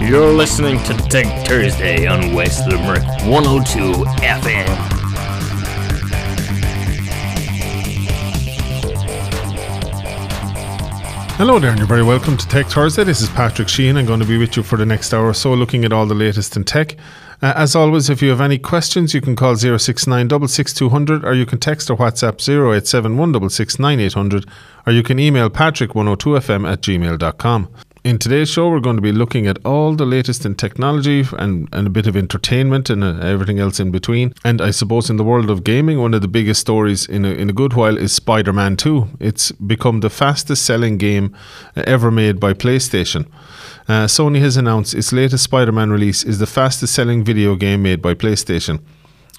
You're listening to Tech Thursday on West Limerick 102 FM. Hello there, and you're very welcome to Tech Thursday. This is Patrick Sheehan. I'm going to be with you for the next hour or so, looking at all the latest in tech. Uh, as always, if you have any questions, you can call 069 or you can text or WhatsApp 0871 or you can email patrick102fm at gmail.com. In today's show, we're going to be looking at all the latest in technology and, and a bit of entertainment and uh, everything else in between. And I suppose in the world of gaming, one of the biggest stories in a, in a good while is Spider Man 2. It's become the fastest selling game ever made by PlayStation. Uh, Sony has announced its latest Spider Man release is the fastest selling video game made by PlayStation.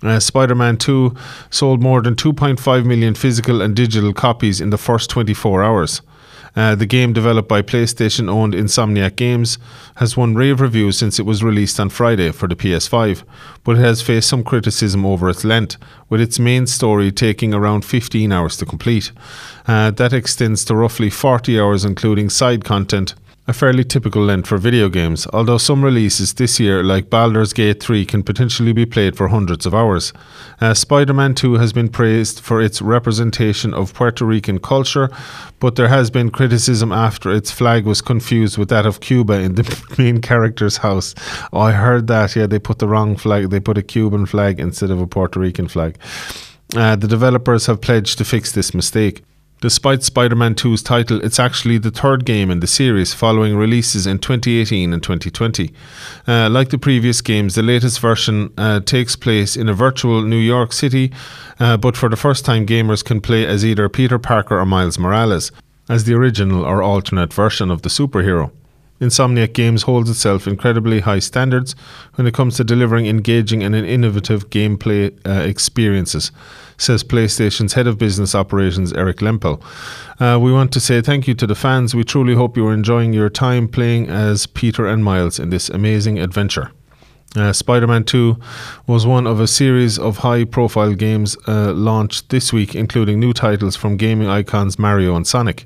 Uh, Spider Man 2 sold more than 2.5 million physical and digital copies in the first 24 hours. Uh, the game, developed by PlayStation owned Insomniac Games, has won rave reviews since it was released on Friday for the PS5, but it has faced some criticism over its length, with its main story taking around 15 hours to complete. Uh, that extends to roughly 40 hours, including side content a fairly typical length for video games, although some releases this year, like Baldur's Gate 3, can potentially be played for hundreds of hours. Uh, Spider Man 2 has been praised for its representation of Puerto Rican culture, but there has been criticism after its flag was confused with that of Cuba in the main character's house. Oh, I heard that, yeah, they put the wrong flag, they put a Cuban flag instead of a Puerto Rican flag. Uh, the developers have pledged to fix this mistake. Despite Spider Man 2's title, it's actually the third game in the series following releases in 2018 and 2020. Uh, like the previous games, the latest version uh, takes place in a virtual New York City, uh, but for the first time, gamers can play as either Peter Parker or Miles Morales, as the original or alternate version of the superhero. Insomniac Games holds itself incredibly high standards when it comes to delivering engaging and innovative gameplay uh, experiences says PlayStation's head of business operations, Eric Lempel. Uh, we want to say thank you to the fans. We truly hope you are enjoying your time playing as Peter and Miles in this amazing adventure. Uh, Spider Man 2 was one of a series of high profile games uh, launched this week, including new titles from gaming icons Mario and Sonic.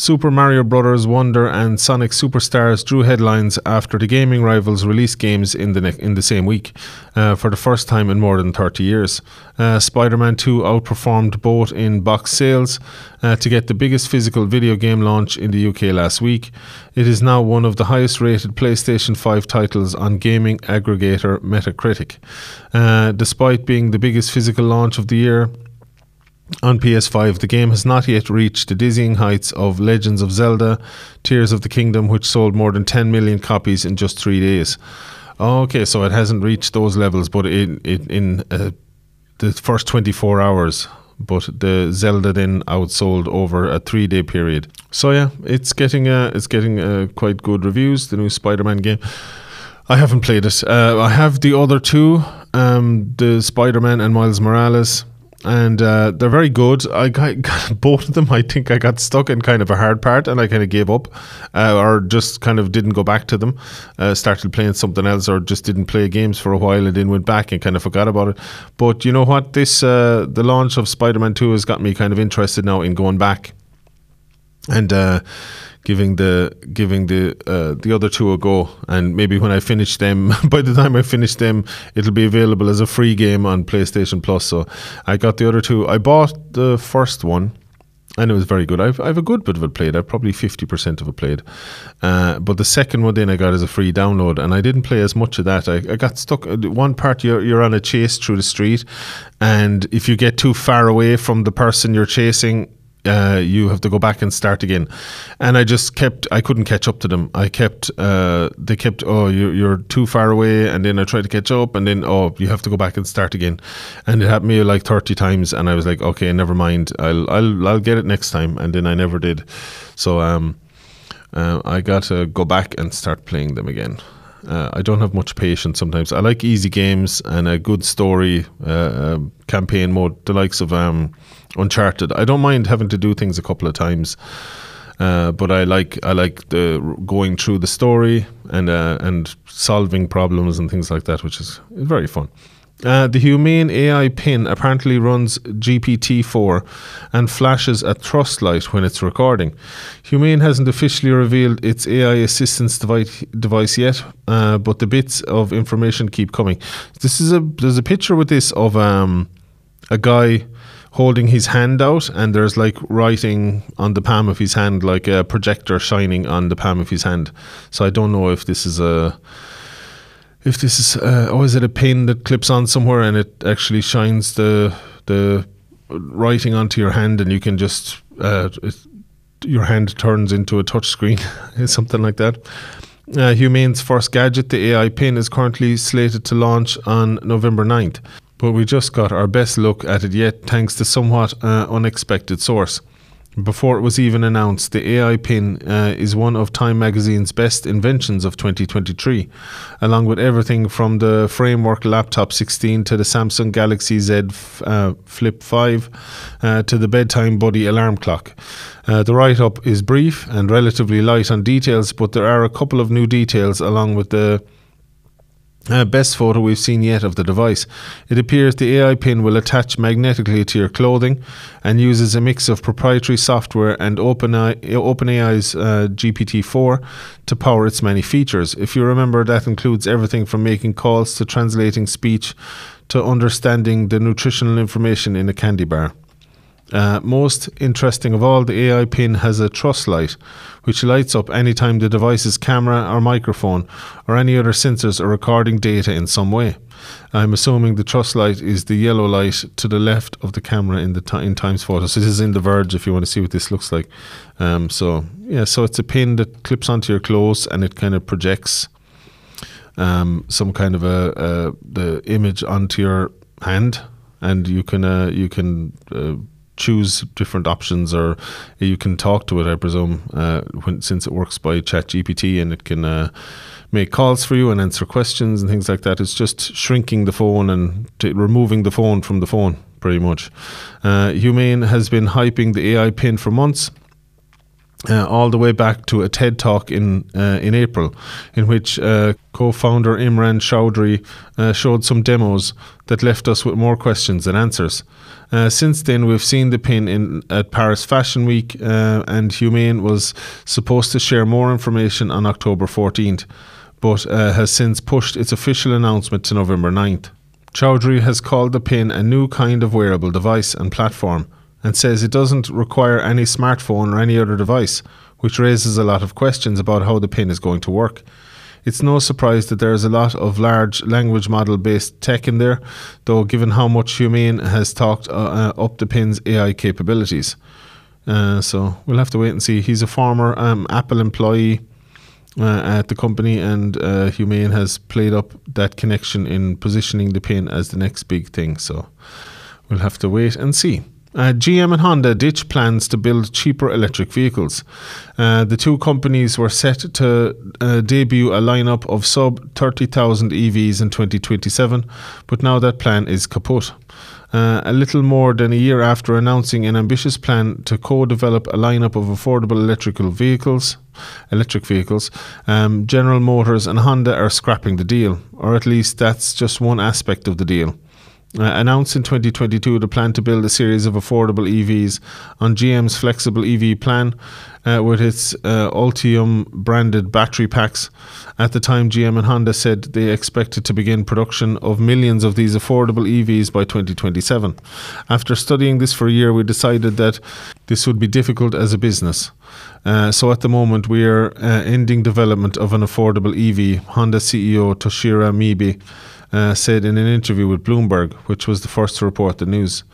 Super Mario Bros. Wonder and Sonic Superstars drew headlines after the gaming rivals released games in the ne- in the same week uh, for the first time in more than 30 years. Uh, Spider-Man 2 outperformed both in box sales uh, to get the biggest physical video game launch in the UK last week. It is now one of the highest rated PlayStation 5 titles on gaming aggregator Metacritic. Uh, despite being the biggest physical launch of the year, on PS5, the game has not yet reached the dizzying heights of Legends of Zelda Tears of the Kingdom, which sold more than 10 million copies in just three days. Okay, so it hasn't reached those levels, but in, in, in uh, the first 24 hours. But the Zelda then outsold over a three day period. So yeah, it's getting uh, it's getting uh, quite good reviews. The new Spider-Man game. I haven't played it. Uh, I have the other two, um, the Spider-Man and Miles Morales and uh, they're very good. I got, both of them. I think I got stuck in kind of a hard part, and I kind of gave up, uh, or just kind of didn't go back to them. Uh, started playing something else, or just didn't play games for a while, and then went back and kind of forgot about it. But you know what? This uh, the launch of Spider-Man Two has got me kind of interested now in going back, and uh, giving the giving the uh, the other two a go. And maybe when I finish them, by the time I finish them, it'll be available as a free game on PlayStation Plus. So I got the other two. I bought the first one. And it was very good. I've, I've a good bit of it played. I've probably 50% of it played. Uh, but the second one then I got as a free download, and I didn't play as much of that. I, I got stuck. Uh, one part, you're, you're on a chase through the street, and if you get too far away from the person you're chasing, uh, you have to go back and start again. And I just kept, I couldn't catch up to them. I kept, uh, they kept, oh, you're, you're too far away. And then I tried to catch up, and then, oh, you have to go back and start again. And it happened me like 30 times. And I was like, okay, never mind. I'll, I'll, I'll get it next time. And then I never did. So, um, uh, I got to go back and start playing them again. Uh, I don't have much patience sometimes. I like easy games and a good story, uh, um, campaign mode, the likes of um, Uncharted. I don't mind having to do things a couple of times, uh, but I like I like the going through the story and uh, and solving problems and things like that, which is very fun. Uh, the Humane AI pin apparently runs GPT-4 and flashes a trust light when it's recording. Humane hasn't officially revealed its AI assistance device, device yet, uh, but the bits of information keep coming. This is a there's a picture with this of um, a guy holding his hand out, and there's like writing on the palm of his hand, like a projector shining on the palm of his hand. So I don't know if this is a if this is uh, oh is it a pin that clips on somewhere and it actually shines the the writing onto your hand and you can just uh, it, your hand turns into a touch screen something like that uh, Humane's first gadget, the AI pin, is currently slated to launch on November 9th, but we just got our best look at it yet thanks to somewhat uh, unexpected source. Before it was even announced, the AI pin uh, is one of Time magazine's best inventions of 2023, along with everything from the framework laptop 16 to the Samsung Galaxy Z uh, Flip 5 uh, to the bedtime buddy alarm clock. Uh, the write up is brief and relatively light on details, but there are a couple of new details along with the uh, best photo we've seen yet of the device. It appears the AI pin will attach magnetically to your clothing and uses a mix of proprietary software and OpenAI, OpenAI's uh, GPT-4 to power its many features. If you remember, that includes everything from making calls to translating speech to understanding the nutritional information in a candy bar. Uh, most interesting of all, the AI pin has a trust light, which lights up anytime the device's camera or microphone or any other sensors are recording data in some way. I'm assuming the trust light is the yellow light to the left of the camera in the t- in Times photo. So this is in the Verge if you want to see what this looks like. Um, so yeah, so it's a pin that clips onto your clothes and it kind of projects um, some kind of a, a the image onto your hand, and you can uh, you can. Uh, choose different options, or you can talk to it. I presume, uh, when, since it works by Chat GPT and it can uh, make calls for you and answer questions and things like that. It's just shrinking the phone and t- removing the phone from the phone, pretty much. Uh, Humane has been hyping the AI pin for months. Uh, all the way back to a TED talk in uh, in April, in which uh, co-founder Imran Chowdhury uh, showed some demos that left us with more questions than answers. Uh, since then, we've seen the pin in at Paris Fashion Week, uh, and Humane was supposed to share more information on October 14th, but has since pushed its official announcement to November 9th. Chowdhury has called the pin a new kind of wearable device and platform and says it doesn't require any smartphone or any other device, which raises a lot of questions about how the pin is going to work. It's no surprise that there is a lot of large language model based tech in there, though, given how much Humane has talked uh, uh, up the pin's AI capabilities. Uh, so we'll have to wait and see. He's a former um, Apple employee uh, at the company, and uh, Humane has played up that connection in positioning the pin as the next big thing. So we'll have to wait and see. Uh, GM and Honda ditch plans to build cheaper electric vehicles. Uh, the two companies were set to uh, debut a lineup of sub 30,000 EVs in 2027, but now that plan is kaput. Uh, a little more than a year after announcing an ambitious plan to co-develop a lineup of affordable electrical vehicles, electric vehicles, um, General Motors and Honda are scrapping the deal, or at least that's just one aspect of the deal. Uh, announced in 2022 the plan to build a series of affordable EVs on GM's flexible EV plan uh, with its uh, Ultium branded battery packs. At the time, GM and Honda said they expected to begin production of millions of these affordable EVs by 2027. After studying this for a year, we decided that this would be difficult as a business. Uh, so at the moment, we are uh, ending development of an affordable EV. Honda CEO Toshihiro Mibe uh, said in an interview with Bloomberg, which was the first to report the news.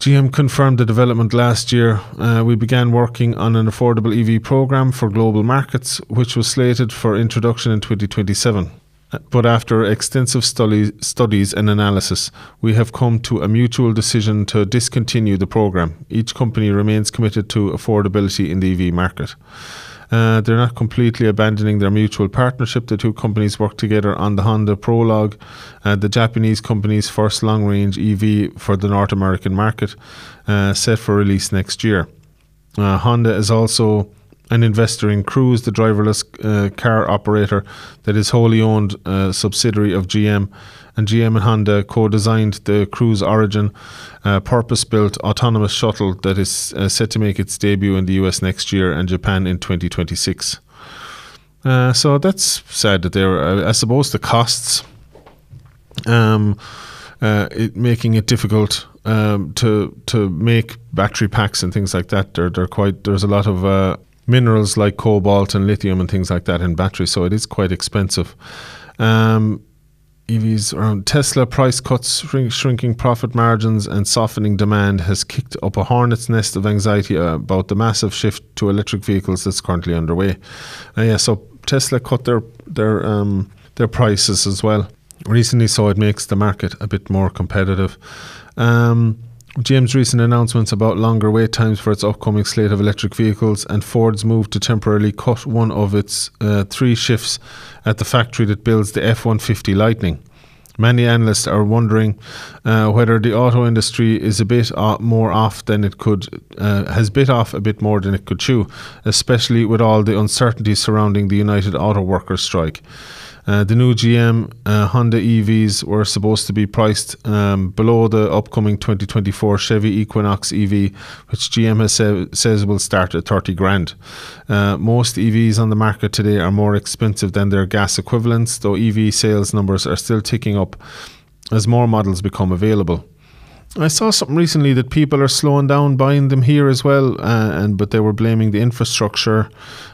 GM confirmed the development last year. Uh, we began working on an affordable EV program for global markets, which was slated for introduction in 2027. Uh, but after extensive study, studies and analysis, we have come to a mutual decision to discontinue the program. Each company remains committed to affordability in the EV market. Uh, they're not completely abandoning their mutual partnership. The two companies work together on the Honda Prologue, uh, the Japanese company's first long range EV for the North American market, uh, set for release next year. Uh, Honda is also an investor in Cruise, the driverless uh, car operator that is wholly owned uh, subsidiary of GM. And GM and Honda co designed the Cruise Origin uh, purpose built autonomous shuttle that is uh, set to make its debut in the US next year and Japan in 2026. Uh, so that's sad that they're, uh, I suppose, the costs. Um, uh, it, making it difficult um, to to make battery packs and things like that. They're, they're quite. There's a lot of uh, minerals like cobalt and lithium and things like that in batteries, so it is quite expensive. Um, EVs around Tesla price cuts, shrink, shrinking profit margins, and softening demand has kicked up a hornet's nest of anxiety about the massive shift to electric vehicles that's currently underway. Uh, yeah, so Tesla cut their their um, their prices as well recently, so it makes the market a bit more competitive. Um, GM's recent announcements about longer wait times for its upcoming slate of electric vehicles and Ford's move to temporarily cut one of its uh, three shifts at the factory that builds the F 150 Lightning. Many analysts are wondering uh, whether the auto industry is a bit uh, more off than it could, uh, has bit off a bit more than it could chew, especially with all the uncertainty surrounding the United Auto Workers strike. Uh, the new GM uh, Honda EVs were supposed to be priced um, below the upcoming 2024 Chevy Equinox EV, which GM has sa- says will start at 30 grand. Uh, most EVs on the market today are more expensive than their gas equivalents, though EV sales numbers are still ticking up as more models become available. I saw something recently that people are slowing down buying them here as well, uh, and but they were blaming the infrastructure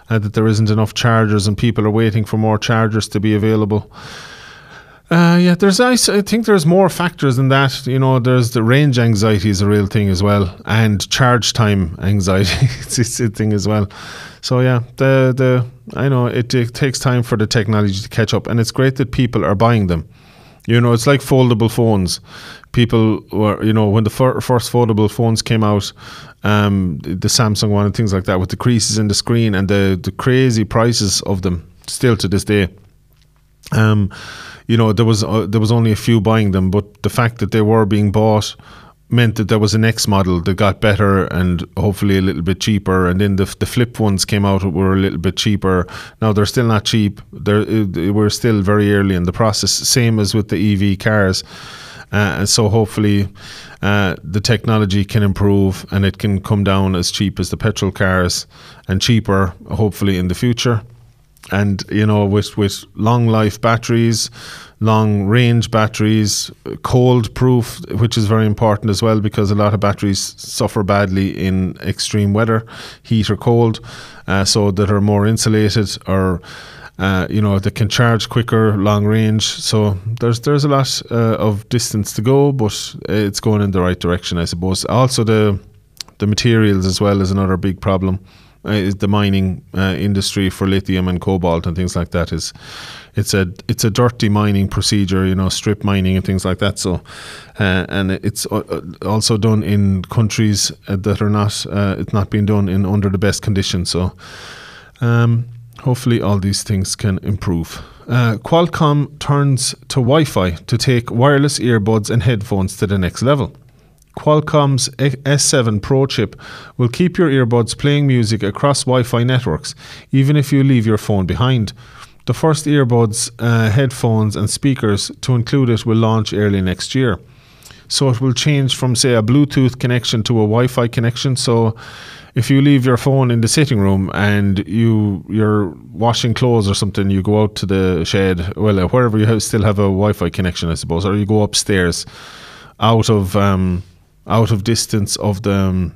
uh, that there isn't enough chargers and people are waiting for more chargers to be available. Uh, yeah, there's I, think there's more factors than that. You know, there's the range anxiety is a real thing as well, and charge time anxiety it's a thing as well. So yeah, the the I know it, it takes time for the technology to catch up, and it's great that people are buying them. You know, it's like foldable phones. People were, you know, when the fir- first foldable phones came out, um, the Samsung one and things like that, with the creases in the screen and the, the crazy prices of them, still to this day. Um, you know, there was uh, there was only a few buying them, but the fact that they were being bought meant that there was a next model that got better and hopefully a little bit cheaper. And then the, the flip ones came out were a little bit cheaper. Now they're still not cheap. They're we're still very early in the process. Same as with the EV cars. Uh, and so hopefully uh, the technology can improve and it can come down as cheap as the petrol cars and cheaper hopefully in the future. And you know with with long life batteries long range batteries cold proof which is very important as well because a lot of batteries suffer badly in extreme weather heat or cold uh, so that are more insulated or uh, you know, they can charge quicker, long range. So there's there's a lot uh, of distance to go, but it's going in the right direction, I suppose. Also, the the materials as well is another big problem uh, is the mining uh, industry for lithium and cobalt and things like that is it's a it's a dirty mining procedure you know strip mining and things like that so uh, and it's also done in countries that are not it's not being done in under the best conditions so um, hopefully all these things can improve Qualcomm turns to Wi-Fi to take wireless earbuds and headphones to the next level Qualcomm's S7 Pro chip will keep your earbuds playing music across Wi Fi networks, even if you leave your phone behind. The first earbuds, uh, headphones, and speakers to include it will launch early next year. So it will change from, say, a Bluetooth connection to a Wi Fi connection. So if you leave your phone in the sitting room and you you're washing clothes or something, you go out to the shed, well, uh, wherever you have, still have a Wi-Fi connection, I suppose, or you go upstairs, out of um, out of distance of the um,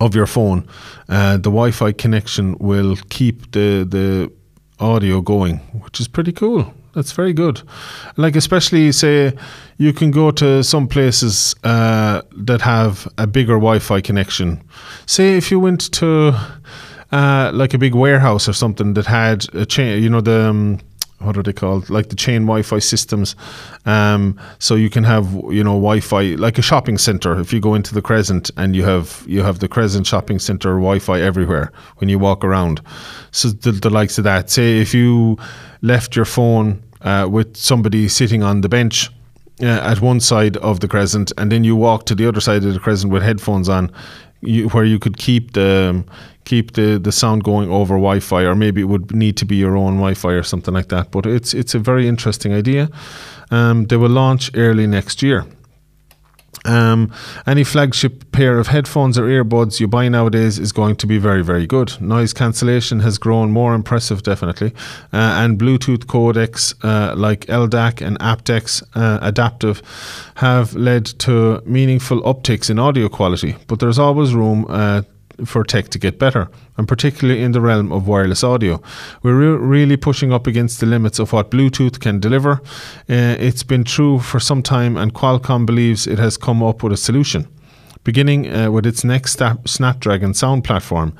of your phone, uh, the Wi-Fi connection will keep the the audio going, which is pretty cool. That's very good. Like especially say you can go to some places uh, that have a bigger Wi-Fi connection. Say if you went to uh, like a big warehouse or something that had a chain, you know the um, what are they called? Like the chain Wi-Fi systems. Um, so you can have you know Wi-Fi like a shopping center. If you go into the Crescent and you have you have the Crescent shopping center Wi-Fi everywhere when you walk around. So the, the likes of that. Say if you left your phone uh, with somebody sitting on the bench. At one side of the crescent, and then you walk to the other side of the crescent with headphones on, you, where you could keep the keep the, the sound going over Wi-Fi, or maybe it would need to be your own Wi-Fi or something like that. But it's it's a very interesting idea. Um, they will launch early next year. Um, any flagship pair of headphones or earbuds you buy nowadays is going to be very, very good. Noise cancellation has grown more impressive, definitely, uh, and Bluetooth codecs uh, like LDAC and aptX uh, adaptive have led to meaningful upticks in audio quality. But there's always room uh, for tech to get better, and particularly in the realm of wireless audio. We're re- really pushing up against the limits of what Bluetooth can deliver. Uh, it's been true for some time, and Qualcomm believes it has come up with a solution. Beginning uh, with its next Snapdragon sound platform,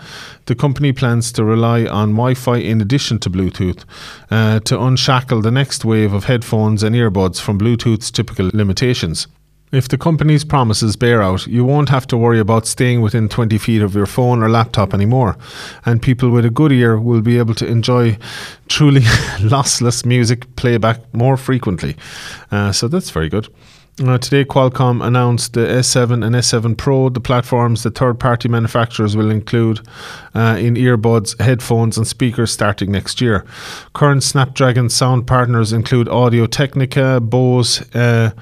the company plans to rely on Wi Fi in addition to Bluetooth uh, to unshackle the next wave of headphones and earbuds from Bluetooth's typical limitations. If the company's promises bear out, you won't have to worry about staying within 20 feet of your phone or laptop anymore, and people with a good ear will be able to enjoy truly lossless music playback more frequently. Uh, so that's very good. Uh, today, Qualcomm announced the S7 and S7 Pro, the platforms that third party manufacturers will include uh, in earbuds, headphones, and speakers starting next year. Current Snapdragon sound partners include Audio Technica, Bose, uh,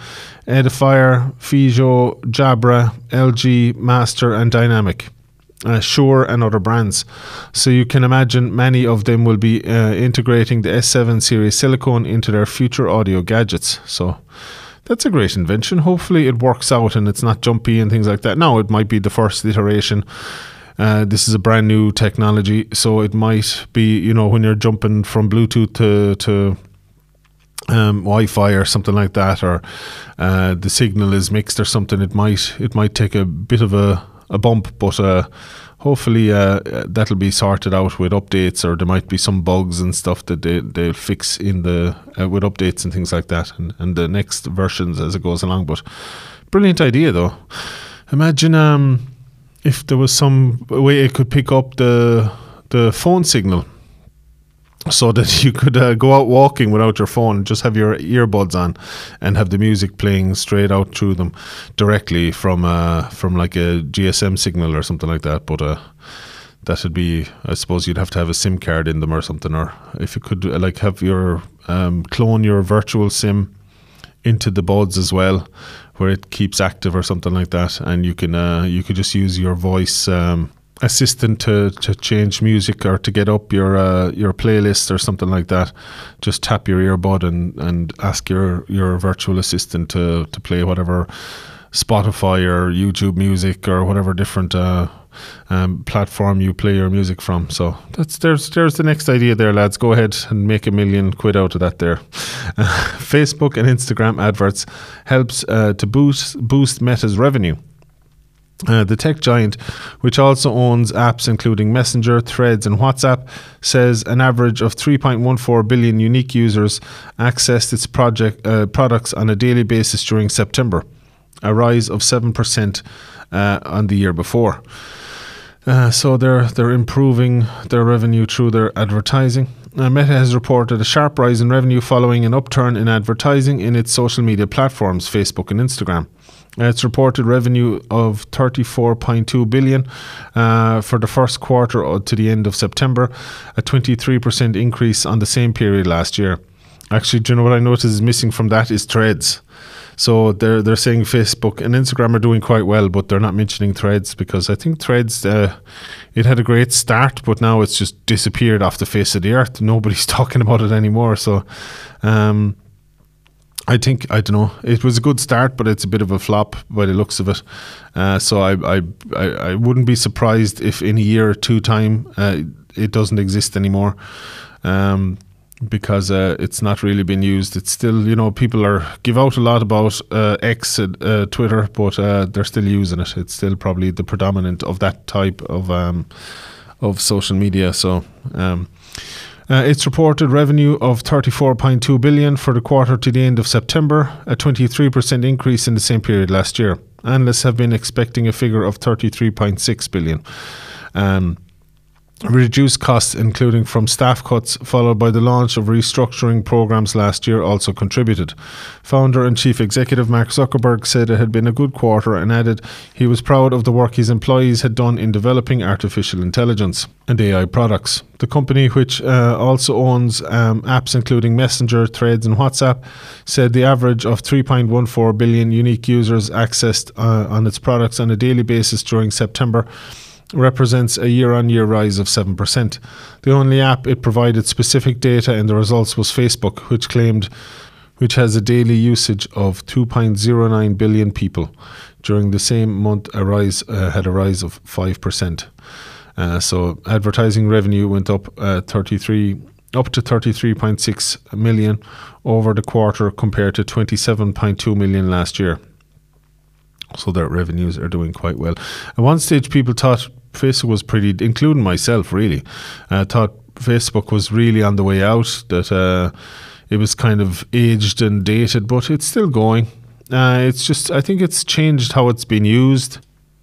Edifier, FiiO, Jabra, LG, Master, and Dynamic. Uh, and other brands. So you can imagine many of them will be uh, integrating the S7 series silicone into their future audio gadgets. So that's a great invention. Hopefully, it works out and it's not jumpy and things like that. Now, it might be the first iteration. Uh, this is a brand new technology, so it might be you know when you're jumping from Bluetooth to to um, Wi-Fi or something like that, or uh, the signal is mixed or something. It might it might take a bit of a, a bump, but uh, hopefully uh, that'll be sorted out with updates, or there might be some bugs and stuff that they they'll fix in the uh, with updates and things like that, and, and the next versions as it goes along. But brilliant idea though. Imagine um, if there was some way it could pick up the the phone signal so that you could uh, go out walking without your phone, just have your earbuds on, and have the music playing straight out through them, directly from uh, from like a GSM signal or something like that. But uh, that would be, I suppose, you'd have to have a SIM card in them or something, or if you could uh, like have your um, clone your virtual SIM into the buds as well, where it keeps active or something like that, and you can uh, you could just use your voice. Um, assistant to, to change music or to get up your uh, your playlist or something like that, just tap your earbud and, and ask your, your virtual assistant to, to play whatever Spotify or YouTube music or whatever different uh, um, platform you play your music from. So that's there's there's the next idea there, lads. Go ahead and make a million quid out of that there. Facebook and Instagram adverts helps uh, to boost boost Meta's revenue. Uh, the tech giant, which also owns apps including Messenger, Threads, and WhatsApp, says an average of 3.14 billion unique users accessed its project, uh, products on a daily basis during September, a rise of 7% uh, on the year before. Uh, so they're they're improving their revenue through their advertising. Uh, Meta has reported a sharp rise in revenue following an upturn in advertising in its social media platforms, Facebook and Instagram. Uh, it's reported revenue of 34.2 billion uh, for the first quarter to the end of September, a 23% increase on the same period last year. Actually, do you know what I noticed is missing from that is Threads. So they're they're saying Facebook and Instagram are doing quite well, but they're not mentioning Threads because I think Threads uh, it had a great start, but now it's just disappeared off the face of the earth. Nobody's talking about it anymore. So. Um, I think I don't know. It was a good start, but it's a bit of a flop by the looks of it. Uh, so I, I, I I wouldn't be surprised if in a year or two time uh, it doesn't exist anymore, um, because uh, it's not really been used. It's still you know people are give out a lot about uh, X, uh, Twitter, but uh, they're still using it. It's still probably the predominant of that type of um, of social media. So. Um, uh, its reported revenue of 34.2 billion for the quarter to the end of September, a 23% increase in the same period last year. Analysts have been expecting a figure of 33.6 billion. Um, Reduced costs, including from staff cuts, followed by the launch of restructuring programs last year, also contributed. Founder and chief executive Mark Zuckerberg said it had been a good quarter and added he was proud of the work his employees had done in developing artificial intelligence and AI products. The company, which uh, also owns um, apps including Messenger, Threads, and WhatsApp, said the average of 3.14 billion unique users accessed uh, on its products on a daily basis during September represents a year on year rise of 7%. The only app it provided specific data in the results was Facebook, which claimed which has a daily usage of 2.09 billion people. During the same month, a rise uh, had a rise of 5%. Uh, so advertising revenue went up uh, 33 up to 33.6 million over the quarter compared to 27.2 million last year. So their revenues are doing quite well. At one stage, people thought Facebook was pretty, including myself, really. I thought Facebook was really on the way out, that uh, it was kind of aged and dated, but it's still going. Uh, it's just, I think it's changed how it's been used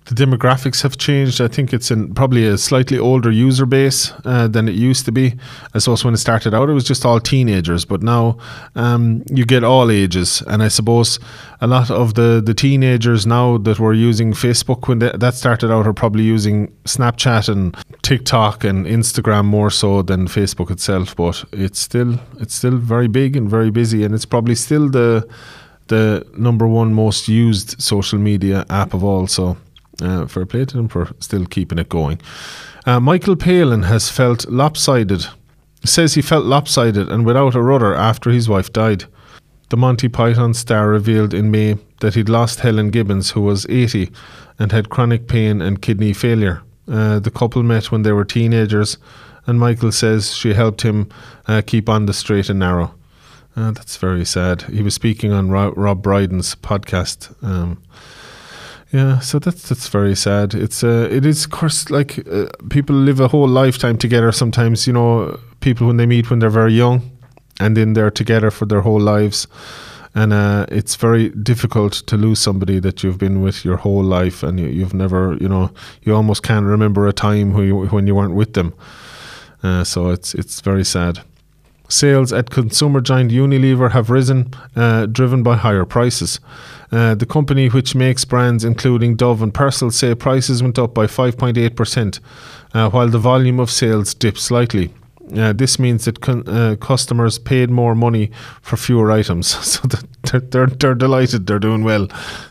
the demographics have changed. I think it's in probably a slightly older user base uh, than it used to be. I suppose when it started out, it was just all teenagers, but now um, you get all ages. And I suppose a lot of the, the teenagers now that were using Facebook when they, that started out are probably using Snapchat and TikTok and Instagram more so than Facebook itself. But it's still it's still very big and very busy, and it's probably still the the number one most used social media app of all. So uh, fair play to them for still keeping it going. Uh, Michael Palin has felt lopsided. Says he felt lopsided and without a rudder after his wife died. The Monty Python star revealed in May that he'd lost Helen Gibbins, who was 80 and had chronic pain and kidney failure. Uh, the couple met when they were teenagers, and Michael says she helped him uh, keep on the straight and narrow. Uh, that's very sad. He was speaking on Rob, Rob Brydon's podcast. Um, yeah, so that's that's very sad. It's uh, it is of course like uh, people live a whole lifetime together. Sometimes you know people when they meet when they're very young, and then they're together for their whole lives, and uh, it's very difficult to lose somebody that you've been with your whole life, and you, have never you know you almost can't remember a time when you, when you weren't with them. Uh, so it's it's very sad. Sales at consumer giant Unilever have risen, uh, driven by higher prices. Uh, the company, which makes brands including Dove and Persil, say prices went up by 5.8%, uh, while the volume of sales dipped slightly. Uh, this means that con- uh, customers paid more money for fewer items, so they're, they're, they're delighted, they're doing well,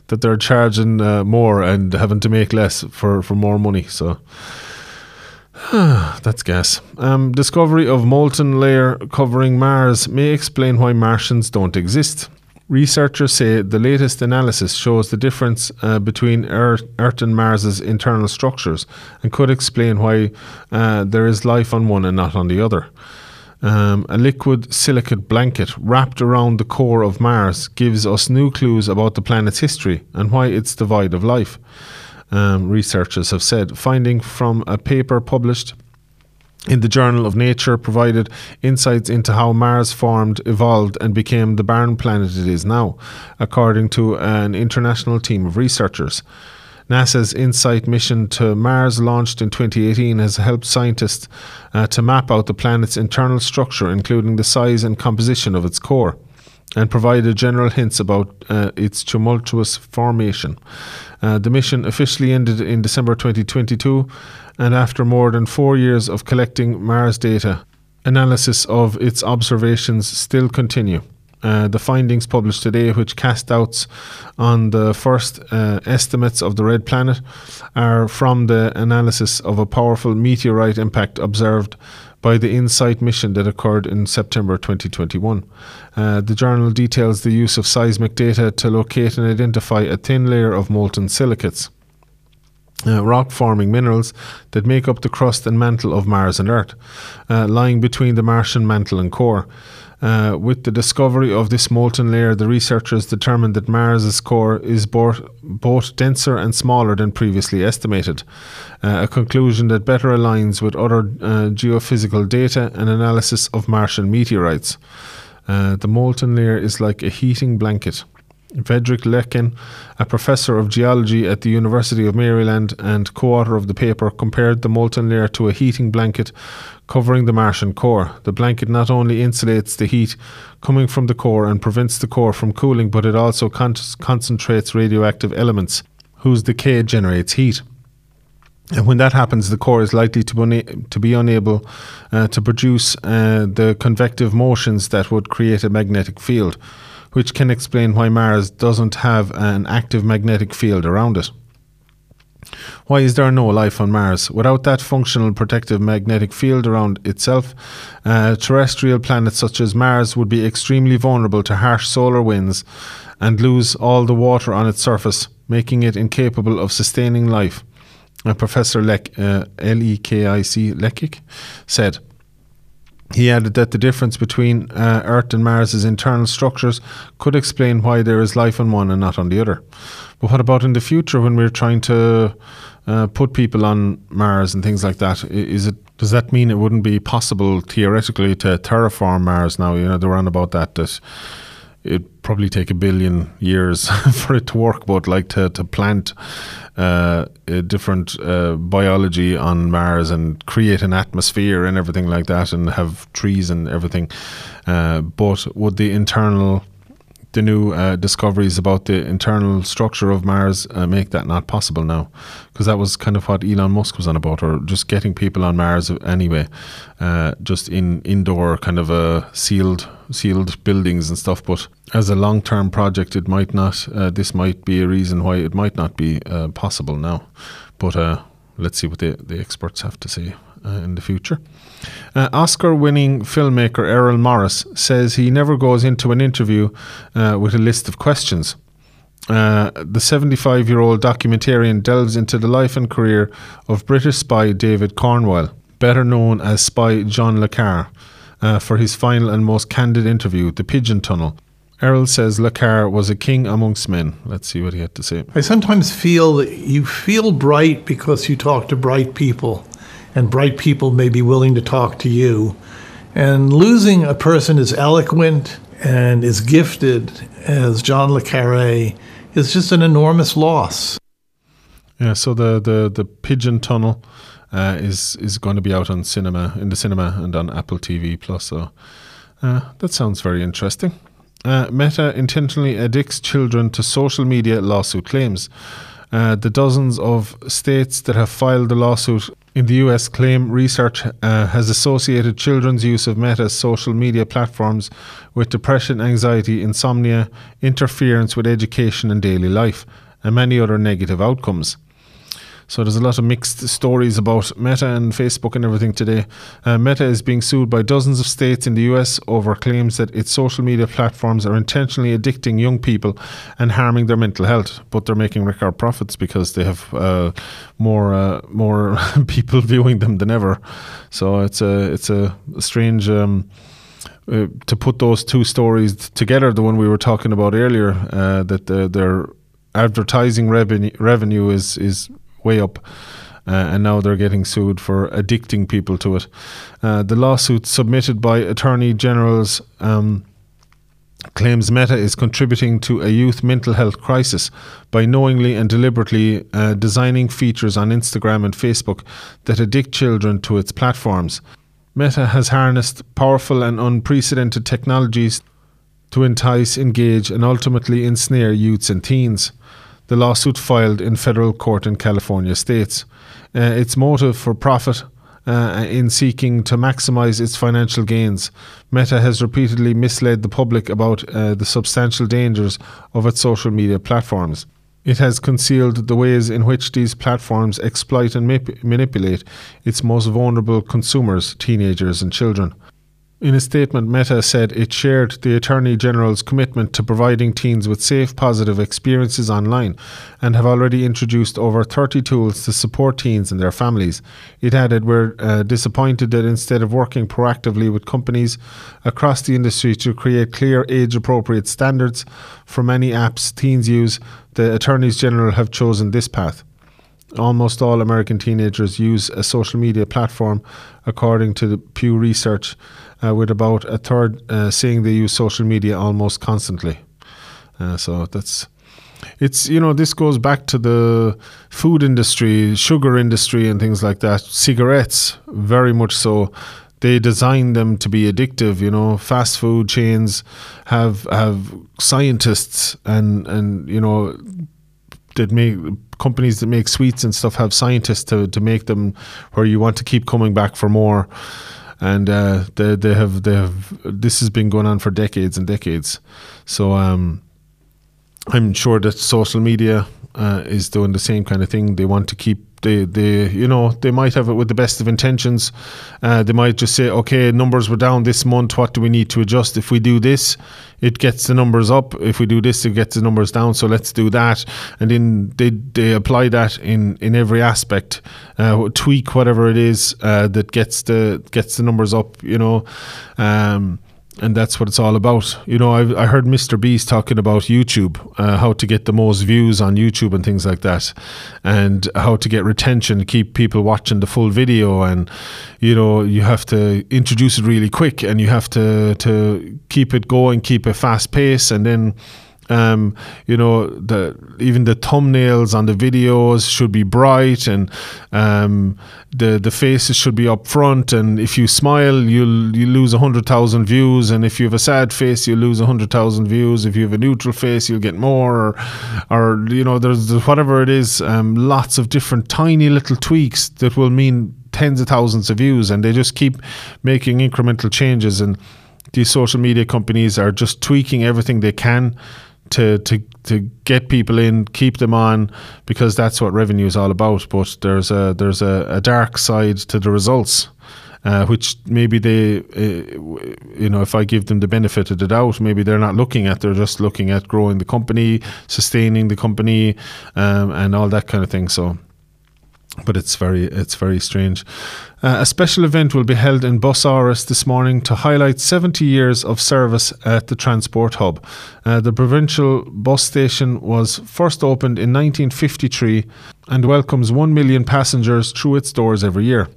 that they're charging uh, more and having to make less for, for more money. So That's gas. Um, discovery of molten layer covering Mars may explain why Martians don't exist. Researchers say the latest analysis shows the difference uh, between Earth, Earth, and Mars's internal structures and could explain why uh, there is life on one and not on the other. Um, a liquid silicate blanket wrapped around the core of Mars gives us new clues about the planet's history and why it's devoid of life um, researchers have said. Finding from a paper published in the Journal of Nature provided insights into how Mars formed, evolved, and became the barren planet it is now, according to an international team of researchers. NASA's InSight mission to Mars, launched in 2018, has helped scientists uh, to map out the planet's internal structure, including the size and composition of its core, and provided general hints about uh, its tumultuous formation. Uh, the mission officially ended in December 2022, and after more than four years of collecting Mars data, analysis of its observations still continue. Uh, the findings published today, which cast doubts on the first uh, estimates of the red planet, are from the analysis of a powerful meteorite impact observed by the InSight mission that occurred in September 2021. Uh, the journal details the use of seismic data to locate and identify a thin layer of molten silicates. Uh, rock forming minerals that make up the crust and mantle of Mars and Earth, uh, lying between the Martian mantle and core. Uh, with the discovery of this molten layer, the researchers determined that Mars's core is both, both denser and smaller than previously estimated, uh, a conclusion that better aligns with other uh, geophysical data and analysis of Martian meteorites. Uh, the molten layer is like a heating blanket. Frederick Letkin, a professor of geology at the University of Maryland and co author of the paper, compared the molten layer to a heating blanket covering the Martian core. The blanket not only insulates the heat coming from the core and prevents the core from cooling, but it also con- concentrates radioactive elements, whose decay generates heat. And when that happens, the core is likely to, una- to be unable uh, to produce uh, the convective motions that would create a magnetic field which can explain why Mars doesn't have an active magnetic field around it. Why is there no life on Mars? Without that functional protective magnetic field around itself, uh, terrestrial planets such as Mars would be extremely vulnerable to harsh solar winds and lose all the water on its surface, making it incapable of sustaining life. Uh, Professor Lek, uh, L-E-K-I-C Lekic said, he added that the difference between uh, Earth and Mars's internal structures could explain why there is life on one and not on the other. But what about in the future when we're trying to uh, put people on Mars and things like that? Is it does that mean it wouldn't be possible theoretically to terraform Mars now? You know, they were on about that that it'd probably take a billion years for it to work, but like to, to plant uh, a different uh, biology on Mars and create an atmosphere and everything like that and have trees and everything. Uh, but would the internal the new uh, discoveries about the internal structure of Mars uh, make that not possible now, because that was kind of what Elon Musk was on about, or just getting people on Mars anyway, uh, just in indoor kind of a sealed sealed buildings and stuff. But as a long term project, it might not. Uh, this might be a reason why it might not be uh, possible now. But uh, let's see what the the experts have to say in the future. Uh, Oscar winning filmmaker Errol Morris says he never goes into an interview uh, with a list of questions. Uh, the 75 year old documentarian delves into the life and career of British spy David Cornwell, better known as spy John Le Carre, uh, for his final and most candid interview, The Pigeon Tunnel. Errol says Le Carre was a king amongst men. Let's see what he had to say. I sometimes feel that you feel bright because you talk to bright people and bright people may be willing to talk to you. And losing a person as eloquent and as gifted as John Le Carre is just an enormous loss. Yeah, so the, the, the Pigeon Tunnel uh, is is going to be out on cinema in the cinema and on Apple TV Plus. So uh, that sounds very interesting. Uh, Meta intentionally addicts children to social media lawsuit claims. Uh, the dozens of states that have filed the lawsuit in the US claim research uh, has associated children's use of Meta's social media platforms with depression, anxiety, insomnia, interference with education and daily life, and many other negative outcomes. So there's a lot of mixed stories about Meta and Facebook and everything today. Uh, Meta is being sued by dozens of states in the US over claims that its social media platforms are intentionally addicting young people and harming their mental health. But they're making record profits because they have uh, more uh, more people viewing them than ever. So it's a it's a strange. Um, uh, to put those two stories together, the one we were talking about earlier, uh, that the, their advertising revenue revenue is is way up. Uh, and now they're getting sued for addicting people to it. Uh, the lawsuit submitted by Attorney General's um, claims Meta is contributing to a youth mental health crisis by knowingly and deliberately uh, designing features on Instagram and Facebook that addict children to its platforms. Meta has harnessed powerful and unprecedented technologies to entice, engage, and ultimately ensnare youths and teens the lawsuit filed in federal court in California states. Uh, its motive for profit uh, in seeking to maximize its financial gains. Meta has repeatedly misled the public about uh, the substantial dangers of its social media platforms. It has concealed the ways in which these platforms exploit and manipulate its most vulnerable consumers, teenagers, and children. In a statement, Meta said it shared the Attorney General's commitment to providing teens with safe, positive experiences online and have already introduced over 30 tools to support teens and their families. It added, We're uh, disappointed that instead of working proactively with companies across the industry to create clear, age appropriate standards for many apps teens use, the Attorneys General have chosen this path. Almost all American teenagers use a social media platform, according to the Pew Research uh, with about a third uh, saying they use social media almost constantly. Uh, so that's it's you know this goes back to the food industry, sugar industry, and things like that. Cigarettes, very much so. They design them to be addictive. You know, fast food chains have have scientists and and you know that make companies that make sweets and stuff have scientists to, to make them where you want to keep coming back for more and uh, they they have they have this has been going on for decades and decades. So um, I'm sure that social media uh, is doing the same kind of thing. They want to keep they they you know they might have it with the best of intentions. Uh, they might just say, okay, numbers were down this month. What do we need to adjust? If we do this, it gets the numbers up. If we do this, it gets the numbers down. So let's do that, and then they they apply that in in every aspect, uh, tweak whatever it is uh, that gets the gets the numbers up. You know. Um, and that's what it's all about. You know, I, I heard Mr. Beast talking about YouTube, uh, how to get the most views on YouTube and things like that, and how to get retention, keep people watching the full video, and you know, you have to introduce it really quick, and you have to to keep it going, keep a fast pace, and then um, you know, the even the thumbnails on the videos should be bright, and um, the the faces should be up front. And if you smile, you'll you lose hundred thousand views, and if you have a sad face, you lose hundred thousand views. If you have a neutral face, you'll get more, or, or you know, there's whatever it is. Um, lots of different tiny little tweaks that will mean tens of thousands of views, and they just keep making incremental changes and these social media companies are just tweaking everything they can to to to get people in, keep them on, because that's what revenue is all about. But there's a there's a, a dark side to the results. Uh, which maybe they, uh, you know, if I give them the benefit of the doubt, maybe they're not looking at. They're just looking at growing the company, sustaining the company, um, and all that kind of thing. So, but it's very it's very strange. Uh, a special event will be held in Busáras this morning to highlight 70 years of service at the transport hub. Uh, the provincial bus station was first opened in 1953 and welcomes 1 million passengers through its doors every year.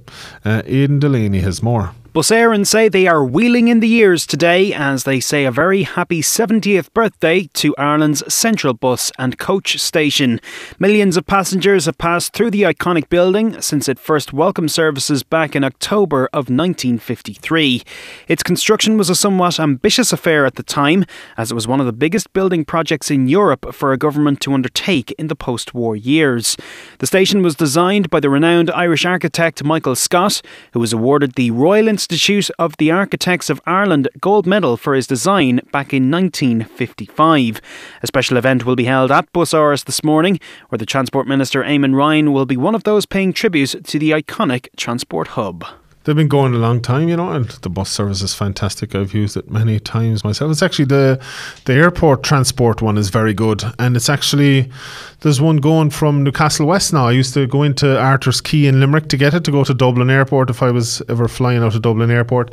Uh, Aidan Delaney has more. Bus Éireann say they are wheeling in the years today as they say a very happy 70th birthday to Ireland's central bus and coach station. Millions of passengers have passed through the iconic building since it first welcomed services back in October of 1953. Its construction was a somewhat ambitious affair at the time, as it was one of the biggest building projects in Europe for a government to undertake in the post war years. The station was designed by the renowned Irish architect Michael Scott, who was awarded the Royal Institute of the Architects of Ireland Gold Medal for his design back in 1955. A special event will be held at Busáras this morning, where the Transport Minister Eamon Ryan will be one of those paying tribute to the iconic transport hub. They've been going a long time, you know, and the bus service is fantastic. I've used it many times myself. It's actually the the airport transport one is very good, and it's actually there's one going from Newcastle West now. I used to go into Arthur's Quay in Limerick to get it to go to Dublin Airport if I was ever flying out of Dublin Airport.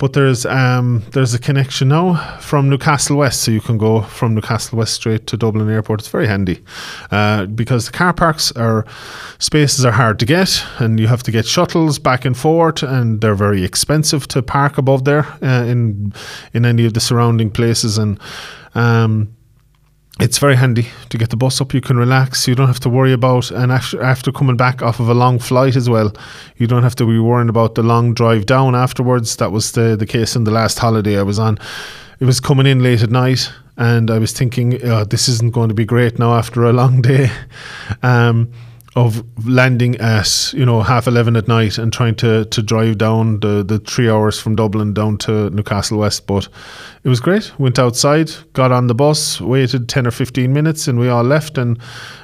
But there's um, there's a connection now from Newcastle West, so you can go from Newcastle West straight to Dublin Airport. It's very handy uh, because the car parks are spaces are hard to get, and you have to get shuttles back and forth, and they're very expensive to park above there uh, in in any of the surrounding places, and um, it's very handy to get the bus up. You can relax. You don't have to worry about, and after, after coming back off of a long flight as well, you don't have to be worrying about the long drive down afterwards. That was the, the case in the last holiday I was on. It was coming in late at night, and I was thinking, oh, this isn't going to be great now after a long day. Um, of landing at you know half eleven at night and trying to to drive down the the three hours from Dublin down to Newcastle West, but it was great. Went outside, got on the bus, waited ten or fifteen minutes, and we all left and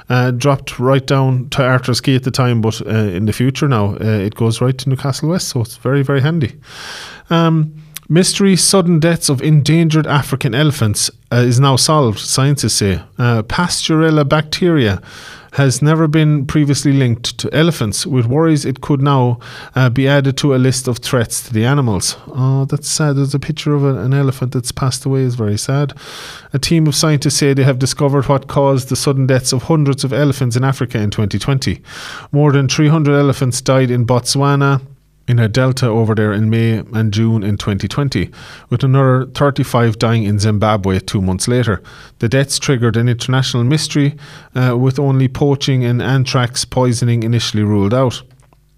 uh, dropped right down to Arthur's Quay at the time. But uh, in the future now, uh, it goes right to Newcastle West, so it's very very handy. Um, Mystery sudden deaths of endangered African elephants uh, is now solved, scientists say. Uh, Pasteurella bacteria has never been previously linked to elephants, with worries it could now uh, be added to a list of threats to the animals. Oh, that's sad. There's a picture of a, an elephant that's passed away. It's very sad. A team of scientists say they have discovered what caused the sudden deaths of hundreds of elephants in Africa in 2020. More than 300 elephants died in Botswana in a delta over there in May and June in 2020, with another 35 dying in Zimbabwe two months later. The deaths triggered an international mystery, uh, with only poaching and anthrax poisoning initially ruled out.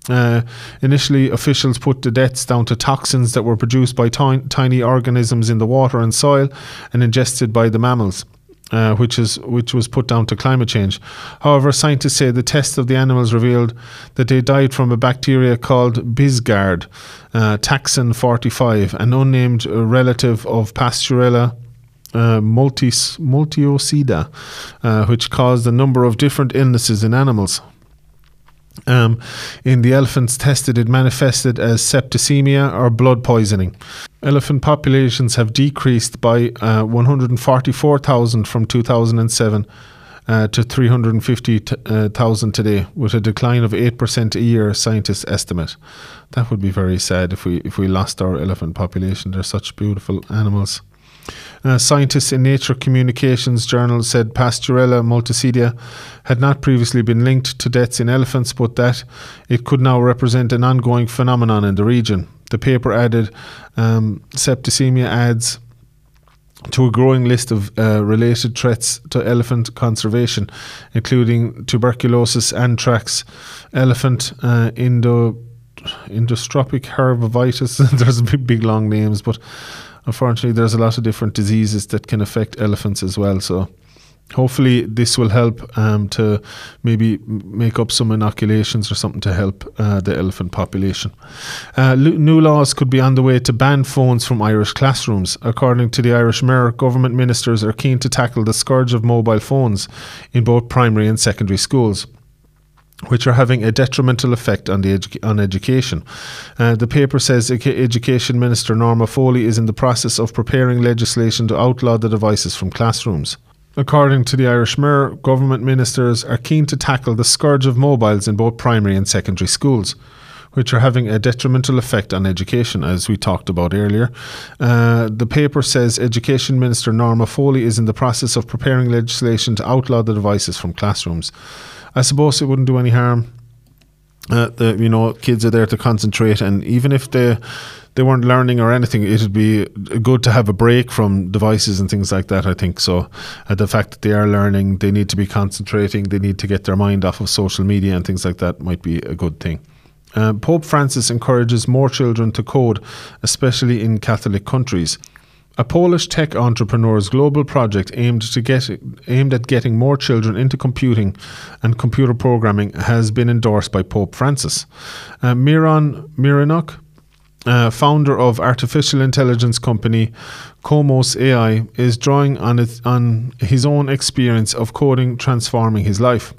Uh, initially, officials put the deaths down to toxins that were produced by t- tiny organisms in the water and soil and ingested by the mammals uh, which is which was put down to climate change. However, scientists say the tests of the animals revealed that they died from a bacteria called Bisgaard, uh, taxon 45, an unnamed relative of Pasteurella. Uh, multis, multiocida, uh, which caused a number of different illnesses in animals. Um, in the elephants tested, it manifested as septicemia or blood poisoning. Elephant populations have decreased by uh, 144,000 from 2007 uh, to 350,000 today, with a decline of 8% a year, scientists estimate. That would be very sad if we if we lost our elephant population. They're such beautiful animals. Uh, scientists in Nature Communications Journal said Pasteurella multocida had not previously been linked to deaths in elephants, but that it could now represent an ongoing phenomenon in the region. The paper added um, septicemia adds to a growing list of uh, related threats to elephant conservation, including tuberculosis, anthrax, elephant uh, indo, endostrophic herbivitis. There's big, big long names, but unfortunately, there's a lot of different diseases that can affect elephants as well. So, hopefully, this will help um, to maybe make up some inoculations or something to help uh, the elephant population. Uh, new laws could be on the way to ban phones from Irish classrooms. According to the Irish Mirror, government ministers are keen to tackle the scourge of mobile phones in both primary and secondary schools which are having a detrimental effect on the edu- on education. Uh, the paper says Education Minister Norma Foley is in the process of preparing legislation to outlaw the devices from classrooms. According to the Irish Mirror, government ministers are keen to tackle the scourge of mobiles in both primary and secondary schools. Which are having a detrimental effect on education, as we talked about earlier. Uh, the paper says Education Minister Norma Foley is in the process of preparing legislation to outlaw the devices from classrooms. I suppose it wouldn't do any harm. Uh, the you know kids are there to concentrate, and even if they they weren't learning or anything, it'd be good to have a break from devices and things like that. I think so. Uh, the fact that they are learning, they need to be concentrating, they need to get their mind off of social media and things like that might be a good thing. Uh, Pope Francis encourages more children to code, especially in Catholic countries. A Polish tech entrepreneur's global project aimed to get aimed at getting more children into computing and computer programming has been endorsed by Pope Francis. Uh, Miron Mironiuk, uh, founder of artificial intelligence company Cosmose AI, is drawing on, it, on his own experience of coding transforming his life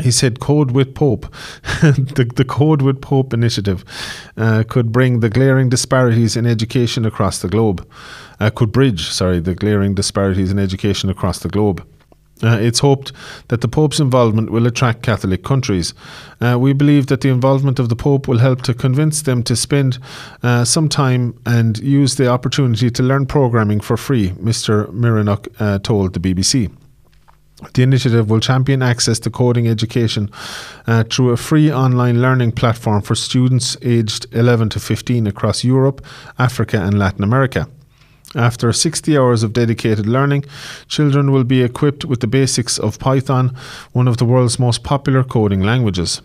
he said Code with Pope, the, the Code with Pope initiative uh, could bring the glaring disparities in education across the globe, uh, could bridge, sorry, the glaring disparities in education across the globe. Uh, it's hoped that the Pope's involvement will attract Catholic countries. Uh, we believe that the involvement of the Pope will help to convince them to spend uh, some time and use the opportunity to learn programming for free, Mr. Mironiuk uh, told the BBC. The initiative will champion access to coding education uh, through a free online learning platform for students aged 11 to 15 across Europe, Africa, and Latin America. After 60 hours of dedicated learning, children will be equipped with the basics of Python, one of the world's most popular coding languages.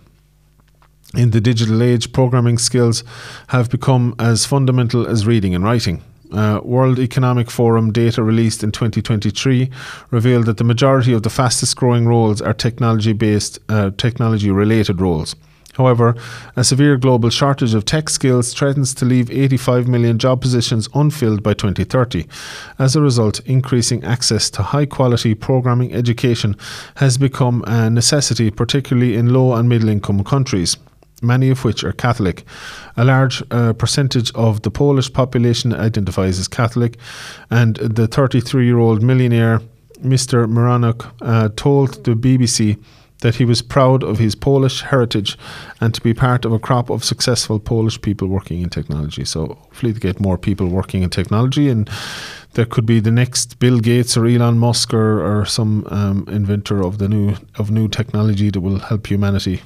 In the digital age, programming skills have become as fundamental as reading and writing. Uh, World Economic Forum data released in 2023 revealed that the majority of the fastest growing roles are technology based, uh, technology related roles. However, a severe global shortage of tech skills threatens to leave 85 million job positions unfilled by 2030. As a result, increasing access to high quality programming education has become a necessity, particularly in low and middle income countries many of which are Catholic. A large uh, percentage of the Polish population identifies as Catholic, and the 33 year old millionaire Mr. Mironiuk uh, told the BBC that he was proud of his Polish heritage and to be part of a crop of successful Polish people working in technology. So, hopefully, to get more people working in technology and there could be the next Bill Gates or Elon Musk or, or some um, inventor of the new of new technology that will help humanity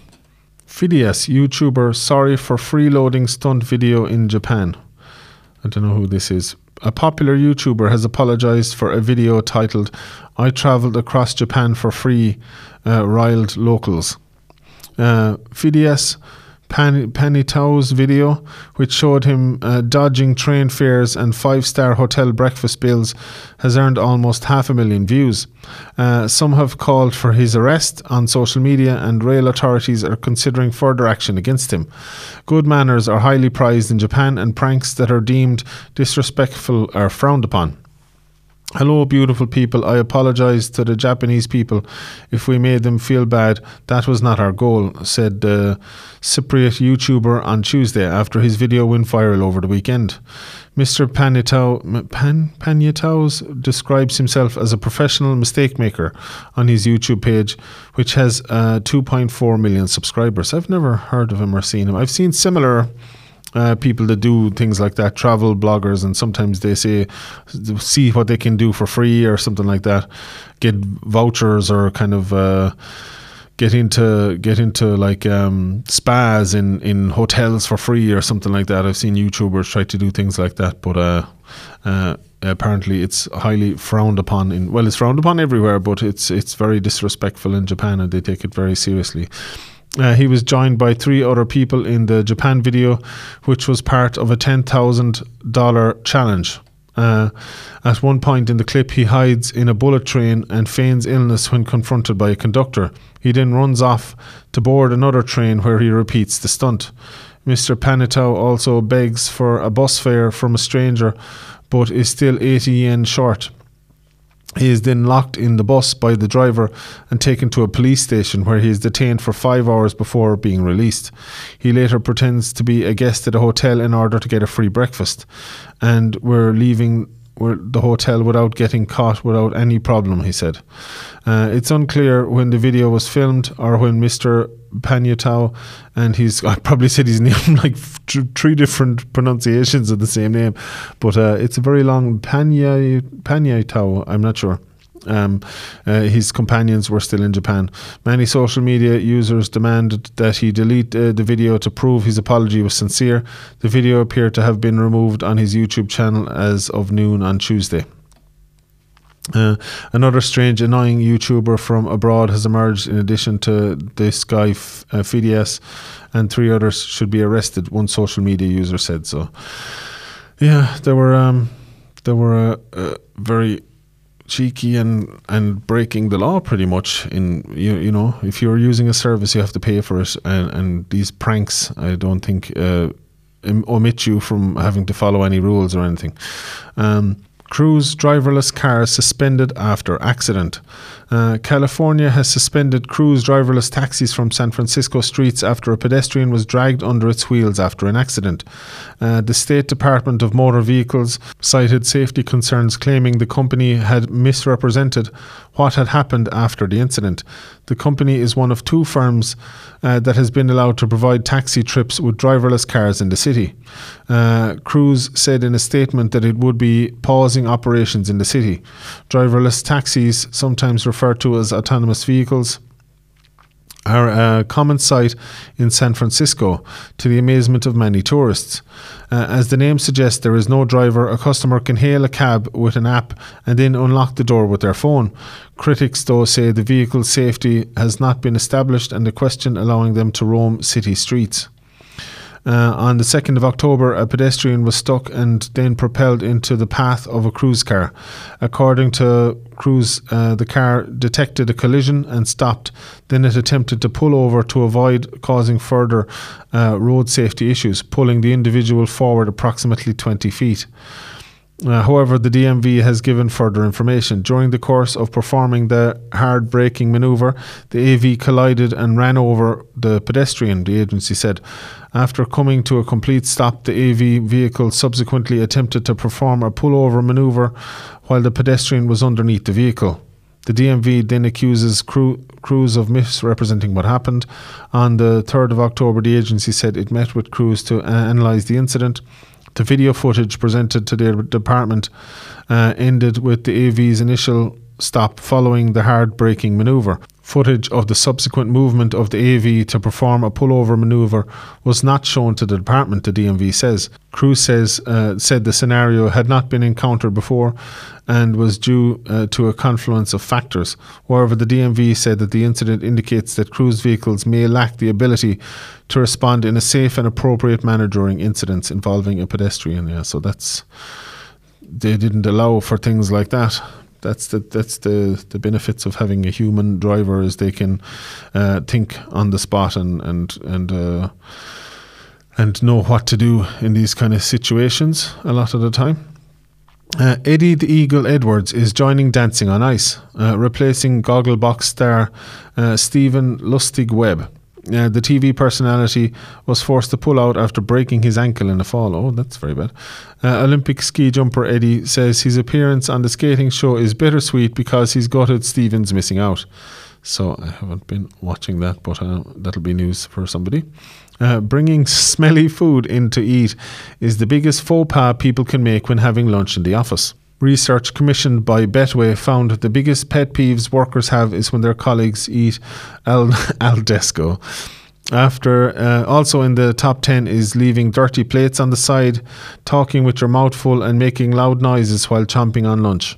Fidias, YouTuber, sorry for freeloading stunt video in Japan. I don't know who this is. A popular YouTuber has apologized for a video titled I traveled across Japan for free, uh, riled locals. Uh, Fidias Pan- Panitao's video, which showed him uh, dodging train fares and five star hotel breakfast bills, has earned almost half a million views. Uh, some have called for his arrest on social media, and rail authorities are considering further action against him. Good manners are highly prized in Japan, and pranks that are deemed disrespectful are frowned upon. Hello, beautiful people. I apologize to the Japanese people if we made them feel bad. That was not our goal, said the Cypriot YouTuber on Tuesday after his video went viral over the weekend. Mr. Panitao, Pan, Panitaos describes himself as a professional mistake maker on his YouTube page, which has uh, 2.4 million subscribers. I've never heard of him or seen him. I've seen similar uh, people that do things like that, travel bloggers, and sometimes they say, see what they can do for free or something like that, get vouchers or kind of. Uh, get into get into like um, spas in, in hotels for free or something like that. I've seen YouTubers try to do things like that, but uh, uh, apparently it's highly frowned upon. In well, it's frowned upon everywhere, but it's it's very disrespectful in Japan, and they take it very seriously. Uh, he was joined by three other people in the Japan video, which was part of a $10,000 challenge. Uh, at one point in the clip, he hides in a bullet train and feigns illness when confronted by a conductor. He then runs off to board another train where he repeats the stunt. Mr. Panitao also begs for a bus fare from a stranger, but is still 80 yen short. He is then locked in the bus by the driver and taken to a police station where he is detained for five hours before being released. He later pretends to be a guest at a hotel in order to get a free breakfast, and we're leaving the hotel without getting caught without any problem, he said. Uh, it's unclear when the video was filmed or when Mr. Panyatao and he's I probably said his name like three different pronunciations of the same name, but uh, it's a very long Panya Panyatao. I'm not sure. Um, uh, his companions were still in Japan. Many social media users demanded that he delete uh, the video to prove his apology was sincere. The video appeared to have been removed on his YouTube channel as of noon on Tuesday. Uh, another strange, annoying YouTuber from abroad has emerged in addition to this guy, F- uh, Fidias, and three others should be arrested, one social media user said so. Yeah, they were, um, they were uh, uh, very cheeky and, and breaking the law pretty much. In you, you know, if you're using a service, you have to pay for it. And, and these pranks, I don't think, uh, omit you from having to follow any rules or anything. Um, Cruise driverless cars suspended after accident. Uh, California has suspended Cruise driverless taxis from San Francisco streets after a pedestrian was dragged under its wheels after an accident. Uh, the State Department of Motor Vehicles cited safety concerns, claiming the company had misrepresented what had happened after the incident. The company is one of two firms uh, that has been allowed to provide taxi trips with driverless cars in the city. Uh, said in a statement that it would be pausing operations in the city. Driverless taxis, sometimes referred to as autonomous vehicles, are a common sight in San Francisco to the amazement of many tourists. Uh, as the name suggests, there is no driver. A customer can hail a cab with an app and then unlock the door with their phone. Critics, though, say the vehicle's safety has not been established and the question allowing them to roam city streets. Uh, on the 2nd of October, a pedestrian was stuck and then propelled into the path of a Cruise car. According to Cruise, uh, the car detected a collision and stopped. Then it attempted to pull over to avoid causing further uh, road safety issues, pulling the individual forward approximately 20 feet. Uh, however, the DMV has given further information. During the course of performing the hard braking maneuver, the AV collided and ran over the pedestrian, the agency said. After coming to a complete stop, the AV vehicle subsequently attempted to perform a pullover maneuver while the pedestrian was underneath the vehicle. The DMV then accuses Cruise of misrepresenting what happened. On the 3rd of October, the agency said it met with Cruise to uh, analyse the incident. The video footage presented to the department uh, ended with the AV's initial stop following the hard braking maneuver. Footage of the subsequent movement of the AV to perform a pullover maneuver was not shown to the department, the DMV says. Crew says uh, said the scenario had not been encountered before and was due uh, to a confluence of factors. However, the DMV said that the incident indicates that Cruise vehicles may lack the ability to respond in a safe and appropriate manner during incidents involving a pedestrian. Yeah, so that's they didn't allow for things like that. That's the that's the, the benefits of having a human driver is they can uh, think on the spot and and and uh, and know what to do in these kind of situations a lot of the time. Uh, Eddie the Eagle Edwards is joining Dancing on Ice, uh, replacing Gogglebox star uh, Stephen Lustig Webb. Uh, the TV personality was forced to pull out after breaking his ankle in a fall. Oh, that's very bad. Uh, Olympic ski jumper Eddie says his appearance on the skating show is bittersweet because he's gutted Stevens missing out. So I haven't been watching that, but uh, that'll be news for somebody. Uh, bringing smelly food in to eat is the biggest faux pas people can make when having lunch in the office. Research commissioned by Betway found the biggest pet peeves workers have is when their colleagues eat al, al desco. After uh, also in the top 10 is leaving dirty plates on the side, talking with your mouth full, and making loud noises while chomping on lunch.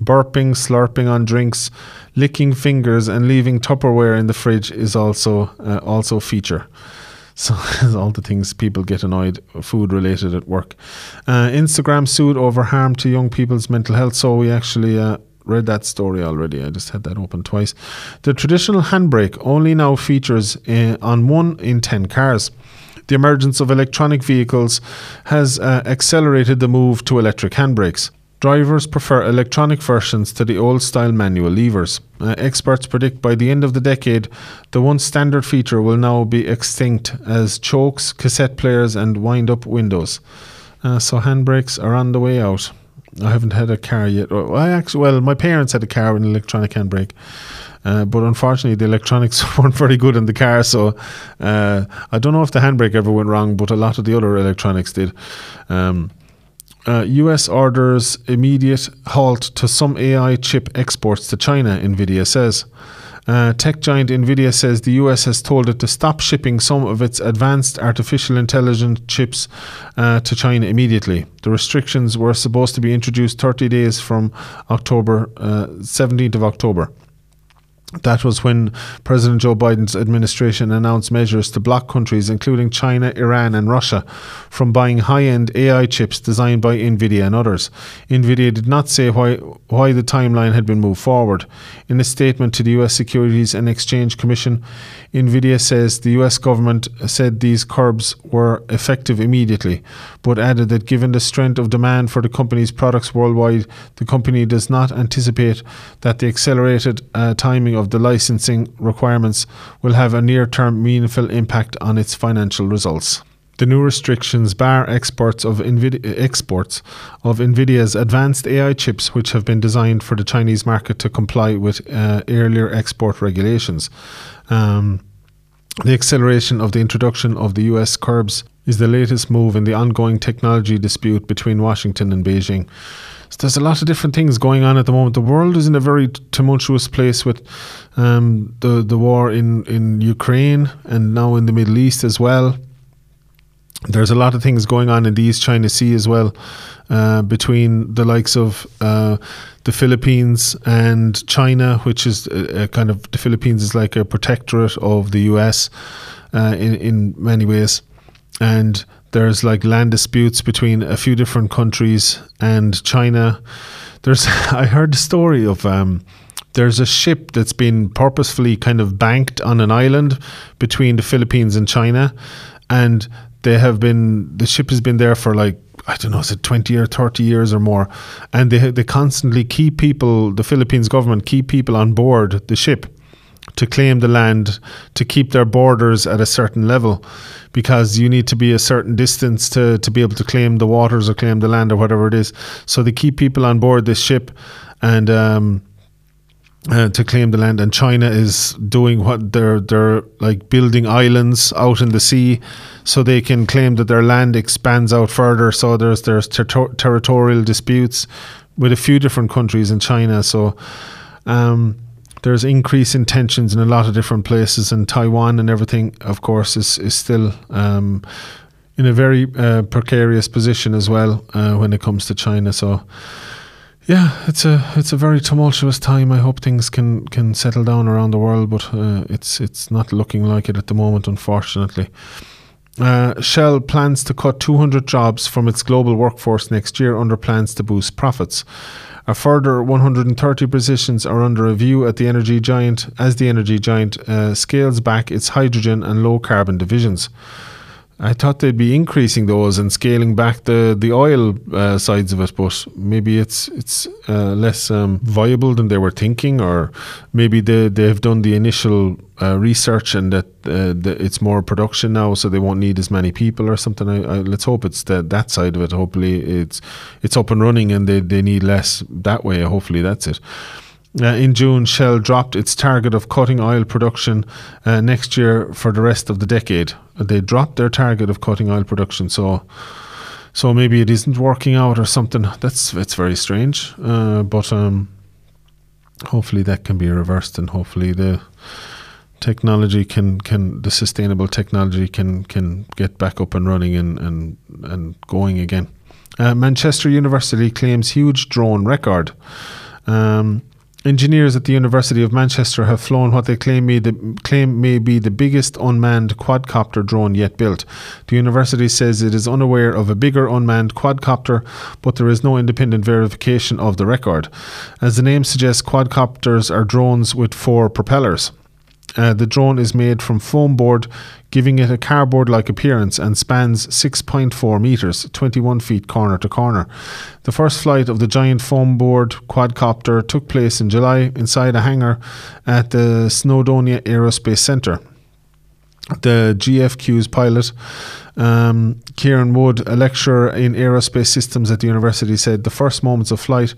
Burping, slurping on drinks, licking fingers, and leaving Tupperware in the fridge is also uh, also feature. So all the things people get annoyed, food related at work. Uh, Instagram sued over harm to young people's mental health. So we actually uh, read that story already. I just had that open twice. The traditional handbrake only now features uh, on one in ten cars. The emergence of electronic vehicles has uh, accelerated the move to electric handbrakes. Drivers prefer electronic versions to the old style manual levers. Uh, experts predict by the end of the decade, the once standard feature will now be extinct as chokes, cassette players, and wind up windows. Uh, so handbrakes are on the way out. I haven't had a car yet. I actually, well, my parents had a car with an electronic handbrake. Uh, but unfortunately, the electronics weren't very good in the car, so uh, I don't know if the handbrake ever went wrong, but a lot of the other electronics did. Um, uh, US orders immediate halt to some AI chip exports to China, Nvidia says. Uh, tech giant Nvidia says the US has told it to stop shipping some of its advanced artificial intelligence chips uh, to China immediately. The restrictions were supposed to be introduced 30 days from October, uh, 17th of October. That was when President Joe Biden's administration announced measures to block countries, including China, Iran, and Russia, from buying high end AI chips designed by NVIDIA and others. NVIDIA did not say why, why the timeline had been moved forward. In a statement to the U.S. Securities and Exchange Commission, NVIDIA says the U.S. government said these curbs were effective immediately, but added that given the strength of demand for the company's products worldwide, the company does not anticipate that the accelerated uh, timing of the licensing requirements will have a near term meaningful impact on its financial results. The new restrictions bar exports of Nvidia, exports of Nvidia's advanced AI chips, which have been designed for the Chinese market to comply with uh, earlier export regulations. Um, the acceleration of the introduction of the US curbs is the latest move in the ongoing technology dispute between Washington and Beijing. So there's a lot of different things going on at the moment. The world is in a very tumultuous place with um, the the war in in Ukraine and now in the Middle East as well. There's a lot of things going on in the East China Sea as well, uh, between the likes of uh, the Philippines and China, which is a, a, kind of the Philippines is like a protectorate of the US uh, in in many ways, and there's like land disputes between a few different countries and China. There's I heard the story of um, there's a ship that's been purposefully kind of banked on an island between the Philippines and China, and they have been the ship has been there for like I don't know, is it 20 or 30 years or more? And they, they constantly keep people, the Philippines government keep people on board the ship to claim the land, to keep their borders at a certain level, because you need to be a certain distance to, to be able to claim the waters or claim the land or whatever it is. So they keep people on board this ship and um, uh, to claim the land. And China is doing what they're they're like building islands out in the sea, so they can claim that their land expands out further. So there's there's ter- territorial disputes with a few different countries in China. So. Um, there's increase in tensions in a lot of different places, and Taiwan and everything, of course, is is still. Um, in a very uh, precarious position as well uh, when it comes to China. So, yeah, it's a it's a very tumultuous time. I hope things can can settle down around the world, but uh, it's it's not looking like it at the moment, unfortunately. Uh, Shell plans to cut 200 jobs from its global workforce next year under plans to boost profits. A further 130 positions are under review at the energy giant as the energy giant uh, scales back its hydrogen and low carbon divisions. I thought they'd be increasing those and scaling back the the oil uh, sides of it, but maybe it's it's uh, less um, viable than they were thinking, or maybe they they've done the initial uh, research and that, uh, that, it's more production now, so they won't need as many people or something. I, I, let's hope it's the, that side of it. Hopefully, it's it's up and running and they they need less that way. Hopefully, that's it. Uh, in June, Shell dropped its target of cutting oil production uh, next year for the rest of the decade. They dropped their target of cutting oil production, so so maybe it isn't working out or something. That's it's very strange, uh, but um, hopefully that can be reversed, and hopefully the technology can can the sustainable technology can can get back up and running and and and going again. Uh, Manchester University claims huge drone record. Um, Engineers at the University of Manchester have flown what they claim may, the, claim may be the biggest unmanned quadcopter drone yet built. The university says it is unaware of a bigger unmanned quadcopter, but there is no independent verification of the record. As the name suggests, quadcopters are drones with four propellers. Uh, the drone is made from foam board, giving it a cardboard like appearance and spans 6.4 metres, 21 feet corner to corner. The first flight of the giant foam board quadcopter took place in July inside a hangar at the Snowdonia Aerospace Centre. The GFQ's pilot um, Kieran Wood, a lecturer in aerospace systems at the university, said the first moments of flight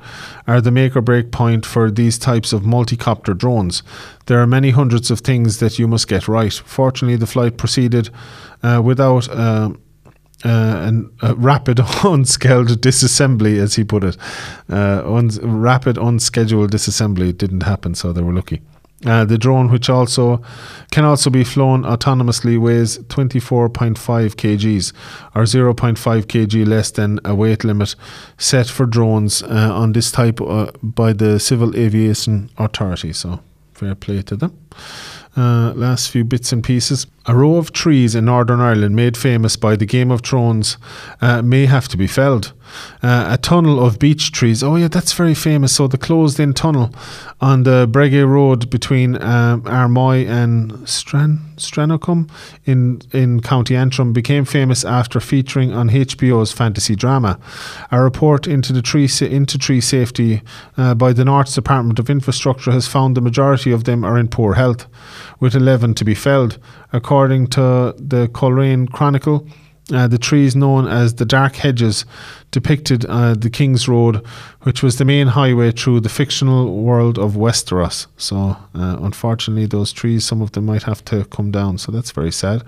are the make or break point for these types of multicopter drones. There are many hundreds of things that you must get right. Fortunately, the flight proceeded uh, without. Uh, uh, an, a rapid unscheduled disassembly, as he put it. Uh, un- rapid unscheduled disassembly didn't happen, so they were lucky. Uh, the drone, which also can also be flown autonomously, weighs 24.5 kgs or 0.5 kg less than a weight limit set for drones uh, on this type uh, by the Civil Aviation Authority. So, fair play to them. Uh, last few bits and pieces. A row of trees in Northern Ireland, made famous by the Game of Thrones, uh, may have to be felled. Uh, a tunnel of beech trees. Oh, yeah, that's very famous. So, the closed in tunnel on the Bregagh Road between um, Armoy and Stran- Stranocum in, in County Antrim became famous after featuring on HBO's fantasy drama. A report into, the tree, sa- into tree safety uh, by the North's Department of Infrastructure has found the majority of them are in poor health, with 11 to be felled. According to the Coleraine Chronicle, uh, the trees known as the Dark Hedges depicted uh, the King's Road, which was the main highway through the fictional world of Westeros. So, uh, unfortunately, those trees, some of them might have to come down. So, that's very sad.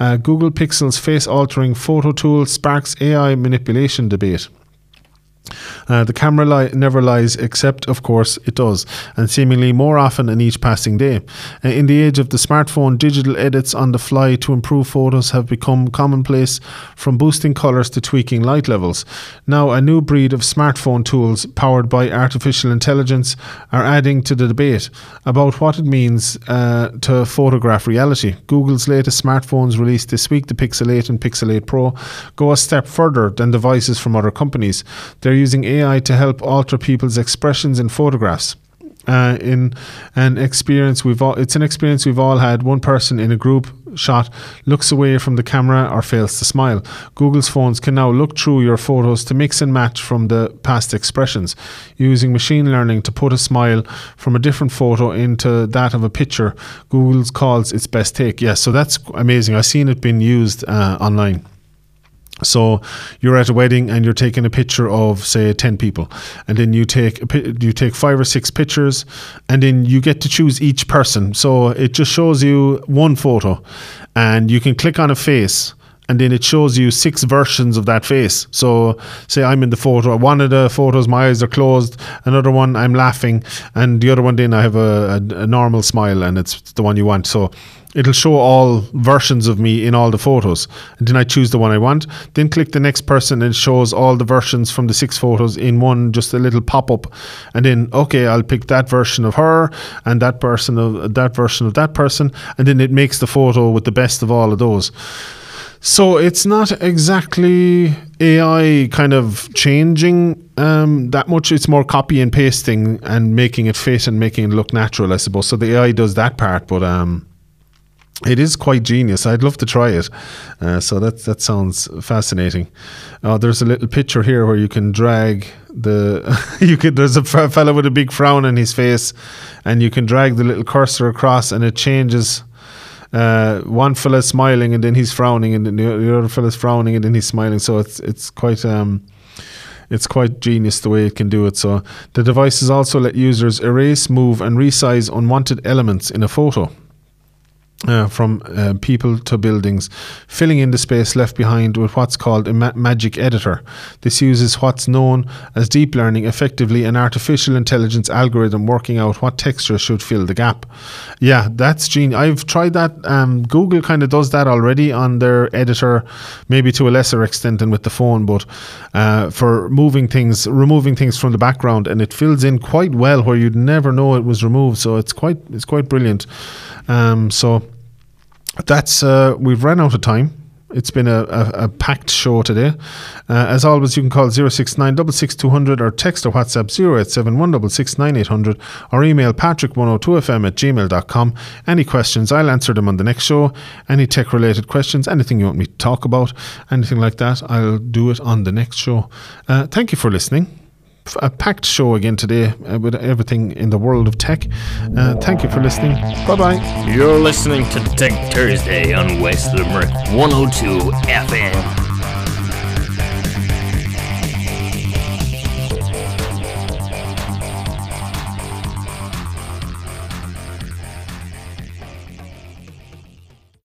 Uh, Google Pixel's face altering photo tool sparks AI manipulation debate. Uh, the camera li- never lies, except, of course, it does, and seemingly more often in each passing day. Uh, in the age of the smartphone, digital edits on the fly to improve photos have become commonplace, from boosting colours to tweaking light levels. Now, a new breed of smartphone tools powered by artificial intelligence are adding to the debate about what it means uh, to photograph reality. Google's latest smartphones released this week, the Pixel 8 and Pixel 8 Pro, go a step further than devices from other companies. They're using AI to help alter people's expressions in photographs. Uh, in an experience we've all, it's an experience we've all had. One person in a group shot looks away from the camera or fails to smile. Google's phones can now look through your photos to mix and match from the past expressions, using machine learning to put a smile from a different photo into that of a picture. Google's calls its best take. Yes, so that's amazing. I've seen it being used uh, online. So you're at a wedding and you're taking a picture of say 10 people and then you take you take five or six pictures and then you get to choose each person. So it just shows you one photo and you can click on a face and then it shows you six versions of that face. So, say I'm in the photo. One of the photos, my eyes are closed. Another one, I'm laughing, and the other one, then I have a, a, a normal smile, and it's the one you want. So, it'll show all versions of me in all the photos. And then I choose the one I want. Then click the next person and shows all the versions from the six photos in one, just a little pop up. And then, okay, I'll pick that version of her and that person of that version of that person. And then it makes the photo with the best of all of those. So it's not exactly AI kind of changing um, that much. It's more copy and pasting and making it fit and making it look natural, I suppose. So the AI does that part, but um, it is quite genius. I'd love to try it. Uh, so that that sounds fascinating. Uh, there's a little picture here where you can drag the you could there's a fellow with a big frown on his face, and you can drag the little cursor across, and it changes. Uh, one fella smiling and then he's frowning, and then the other fella's frowning and then he's smiling. So it's it's quite um, it's quite genius the way it can do it. So the devices also let users erase, move, and resize unwanted elements in a photo. Uh, from uh, people to buildings, filling in the space left behind with what's called a ma- magic editor. This uses what's known as deep learning, effectively an artificial intelligence algorithm working out what texture should fill the gap. Yeah, that's genius. I've tried that. Um, Google kind of does that already on their editor, maybe to a lesser extent than with the phone, but uh, for moving things, removing things from the background, and it fills in quite well where you'd never know it was removed. So it's quite it's quite brilliant. Um, so that's uh, we've run out of time. It's been a, a, a packed show today. Uh, as always, you can call 069 or text or WhatsApp 087 or email patrick102fm at gmail.com. Any questions, I'll answer them on the next show. Any tech related questions, anything you want me to talk about, anything like that, I'll do it on the next show. Uh, thank you for listening a packed show again today uh, with everything in the world of tech. Uh, thank you for listening. Bye bye. You're listening to Tech Thursday on West Limerick 102 FM.